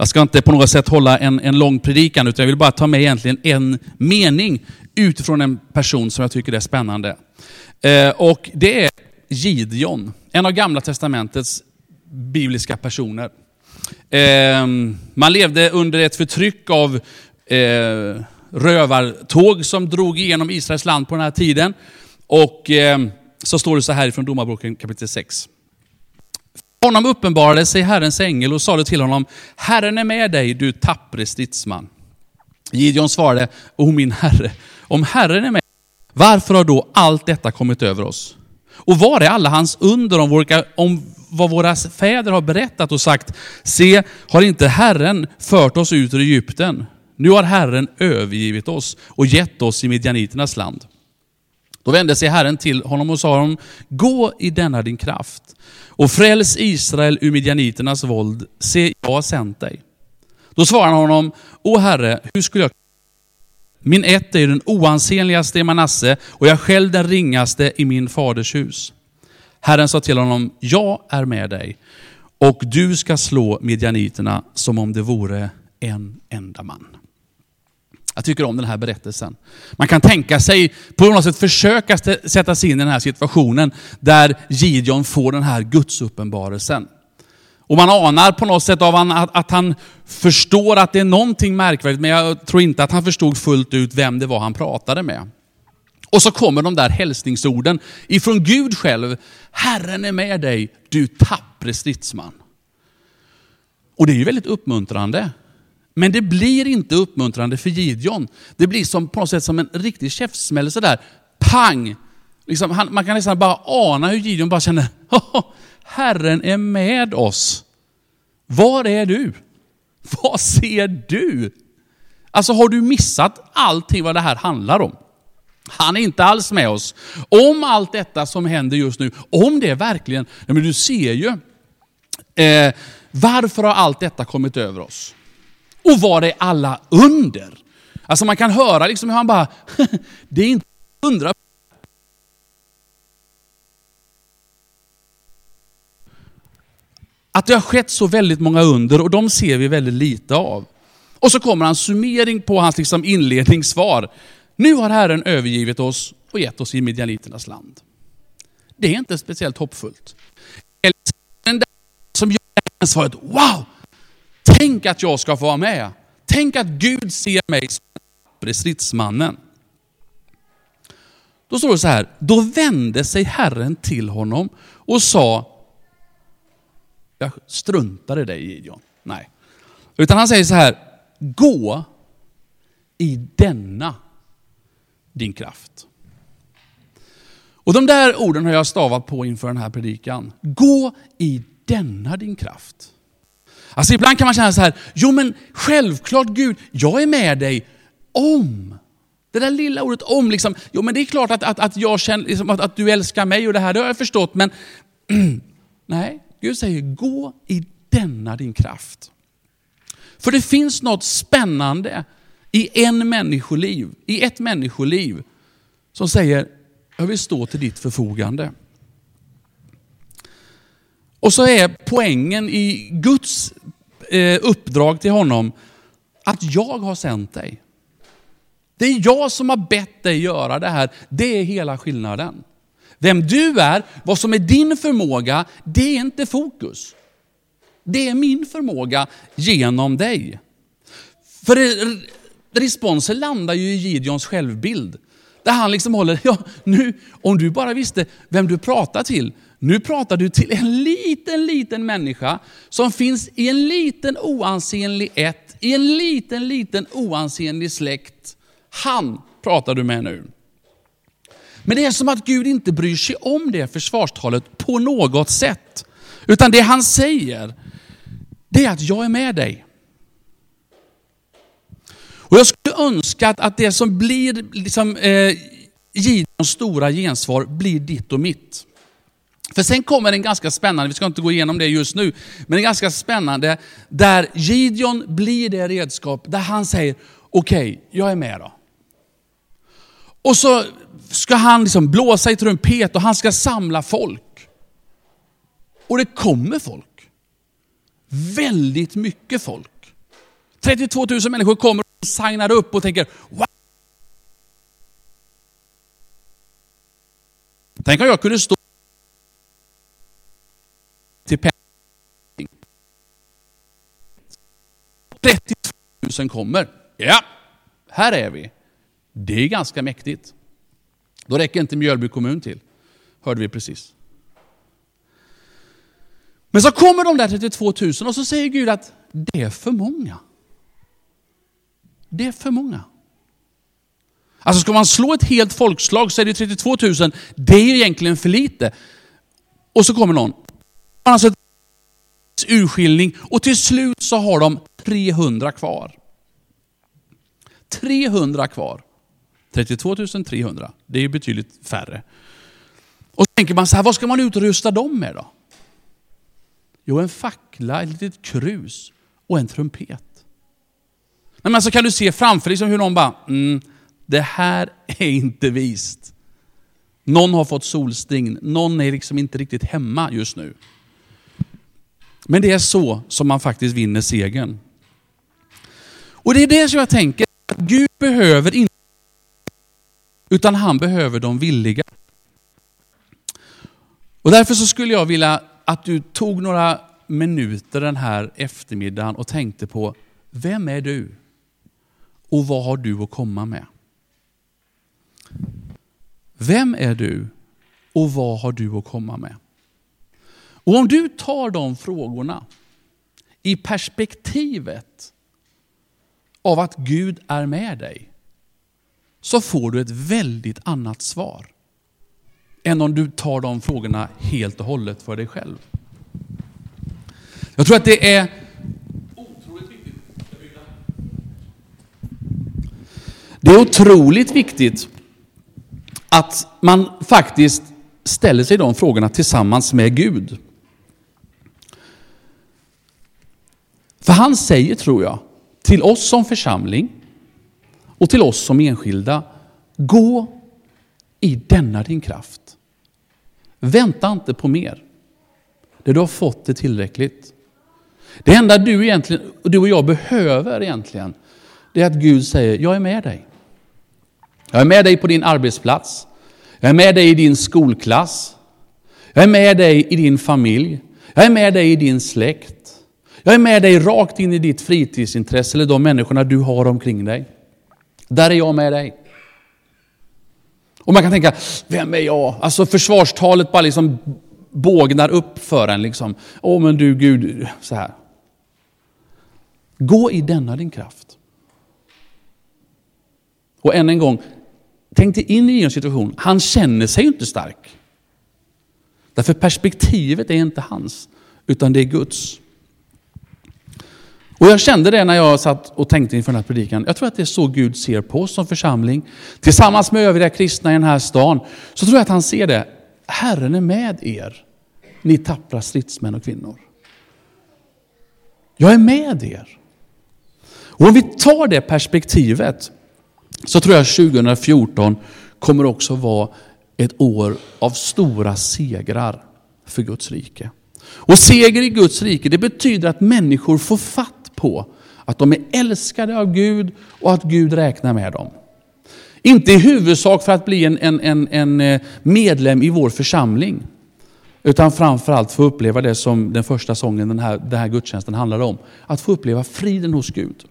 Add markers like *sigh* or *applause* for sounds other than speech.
Jag ska inte på något sätt hålla en, en lång predikan, utan jag vill bara ta med egentligen en mening utifrån en person som jag tycker är spännande. Eh, och det är Gideon, en av Gamla Testamentets bibliska personer. Eh, man levde under ett förtryck av eh, rövartåg som drog igenom Israels land på den här tiden. Och eh, så står det så här ifrån Domarboken kapitel 6. Honom uppenbarade sig Herrens ängel och sade till honom, Herren är med dig, du tappre stridsman. Gideon svarade, O min herre, om Herren är med varför har då allt detta kommit över oss? Och var är alla hans under om, våra, om vad våra fäder har berättat och sagt, se, har inte Herren fört oss ut ur Egypten? Nu har Herren övergivit oss och gett oss i midjaniternas land. Då vände sig Herren till honom och sa honom, gå i denna din kraft och fräls Israel ur midjaniternas våld. Se, jag har sänt dig. Då svarade han honom, O Herre, hur skulle jag min ett är den oansenligaste i Manasse och jag själv den ringaste i min faders hus. Herren sa till honom, jag är med dig och du ska slå midjaniterna som om det vore en enda man. Jag tycker om den här berättelsen. Man kan tänka sig, på något sätt försöka sätta sig in i den här situationen där Gideon får den här gudsuppenbarelsen. Och man anar på något sätt av att, att han förstår att det är någonting märkvärdigt, men jag tror inte att han förstod fullt ut vem det var han pratade med. Och så kommer de där hälsningsorden ifrån Gud själv. Herren är med dig, du tappre stridsman. Och det är ju väldigt uppmuntrande. Men det blir inte uppmuntrande för Gideon. Det blir som, på något sätt som en riktig käftsmäll sådär. Pang! Liksom, han, man kan nästan bara ana hur Gideon bara känner, Herren är med oss. Var är du? Vad ser du? Alltså har du missat allting vad det här handlar om? Han är inte alls med oss. Om allt detta som händer just nu, om det verkligen, men du ser ju, eh, varför har allt detta kommit över oss? Och var är alla under? Alltså man kan höra liksom hur han bara, *laughs* det är inte undra Att det har skett så väldigt många under och de ser vi väldigt lite av. Och så kommer hans summering på hans liksom inledningssvar. Nu har Herren övergivit oss och gett oss i midjaniternas land. Det är inte speciellt hoppfullt. Den som gör svaret, wow! Tänk att jag ska få vara med. Tänk att Gud ser mig som den stridsmannen. Då står det så här, då vände sig Herren till honom och sa, jag struntar i dig Gideon. Nej. Utan han säger så här, gå i denna din kraft. Och de där orden har jag stavat på inför den här predikan. Gå i denna din kraft. Alltså ibland kan man känna så här, jo men självklart Gud, jag är med dig om. Det där lilla ordet om, liksom, jo men det är klart att, att, att jag känner liksom, att, att du älskar mig och det här, det har jag förstått, men *clears throat* nej, Gud säger gå i denna din kraft. För det finns något spännande i en människoliv, i ett människoliv som säger, jag vill stå till ditt förfogande. Och så är poängen i Guds eh, uppdrag till honom att jag har sänt dig. Det är jag som har bett dig göra det här. Det är hela skillnaden. Vem du är, vad som är din förmåga, det är inte fokus. Det är min förmåga genom dig. För responsen landar ju i Gideons självbild. Där han liksom håller, *laughs* ja nu, om du bara visste vem du pratar till. Nu pratar du till en liten, liten människa som finns i en liten oansenlig ett, i en liten, liten oansenlig släkt. Han pratar du med nu. Men det är som att Gud inte bryr sig om det försvarstalet på något sätt. Utan det han säger, det är att jag är med dig. Och Jag skulle önska att det som blir liksom, eh, Gideons stora gensvar blir ditt och mitt. För sen kommer en ganska spännande, vi ska inte gå igenom det just nu, men en ganska spännande där Gideon blir det redskap där han säger, okej, okay, jag är med då. Och så ska han liksom blåsa i trumpet och han ska samla folk. Och det kommer folk. Väldigt mycket folk. 32 000 människor kommer och signar upp och tänker, wow! Tänk om jag kunde stå till penning. 32 000 kommer. Ja, här är vi. Det är ganska mäktigt. Då räcker inte Mjölby kommun till, hörde vi precis. Men så kommer de där 32 000 och så säger Gud att det är för många. Det är för många. Alltså ska man slå ett helt folkslag så är det 32 000, det är egentligen för lite. Och så kommer någon. Man har sett urskiljning och till slut så har de 300 kvar. 300 kvar. 32 300, det är betydligt färre. Och så tänker man så här, vad ska man utrusta dem med då? Jo, en fackla, ett litet krus och en trumpet. Men så kan du se framför dig hur någon bara, mm, det här är inte vist. Någon har fått solsting, någon är liksom inte riktigt hemma just nu. Men det är så som man faktiskt vinner segern. Och det är det som jag tänker, att Gud behöver inte, utan han behöver de villiga. Och därför så skulle jag vilja att du tog några minuter den här eftermiddagen och tänkte på, vem är du? Och vad har du att komma med? Vem är du och vad har du att komma med? Och om du tar de frågorna i perspektivet av att Gud är med dig, så får du ett väldigt annat svar än om du tar de frågorna helt och hållet för dig själv. Jag tror att det är otroligt viktigt. Det är otroligt viktigt att man faktiskt ställer sig de frågorna tillsammans med Gud. För han säger, tror jag, till oss som församling och till oss som enskilda, gå i denna din kraft. Vänta inte på mer. Det du har fått är tillräckligt. Det enda du, egentligen, du och jag behöver egentligen, det är att Gud säger, jag är med dig. Jag är med dig på din arbetsplats. Jag är med dig i din skolklass. Jag är med dig i din familj. Jag är med dig i din släkt. Jag är med dig rakt in i ditt fritidsintresse eller de människorna du har omkring dig. Där är jag med dig. Och man kan tänka, vem är jag? Alltså försvarstalet bara liksom bågnar upp för en. Liksom. Åh men du Gud, så här. Gå i denna din kraft. Och än en gång, tänk dig in i en situation, han känner sig inte stark. Därför perspektivet är inte hans, utan det är Guds. Och jag kände det när jag satt och tänkte inför den här predikan. Jag tror att det är så Gud ser på oss som församling. Tillsammans med övriga kristna i den här stan så tror jag att han ser det. Herren är med er, ni tappra stridsmän och kvinnor. Jag är med er. Och om vi tar det perspektivet så tror jag 2014 kommer också vara ett år av stora segrar för Guds rike. Och seger i Guds rike, det betyder att människor får fatt på att de är älskade av Gud och att Gud räknar med dem. Inte i huvudsak för att bli en, en, en, en eh, medlem i vår församling, utan framförallt få uppleva det som den första sången den här, den här gudstjänsten handlade om. Att få uppleva friden hos Gud.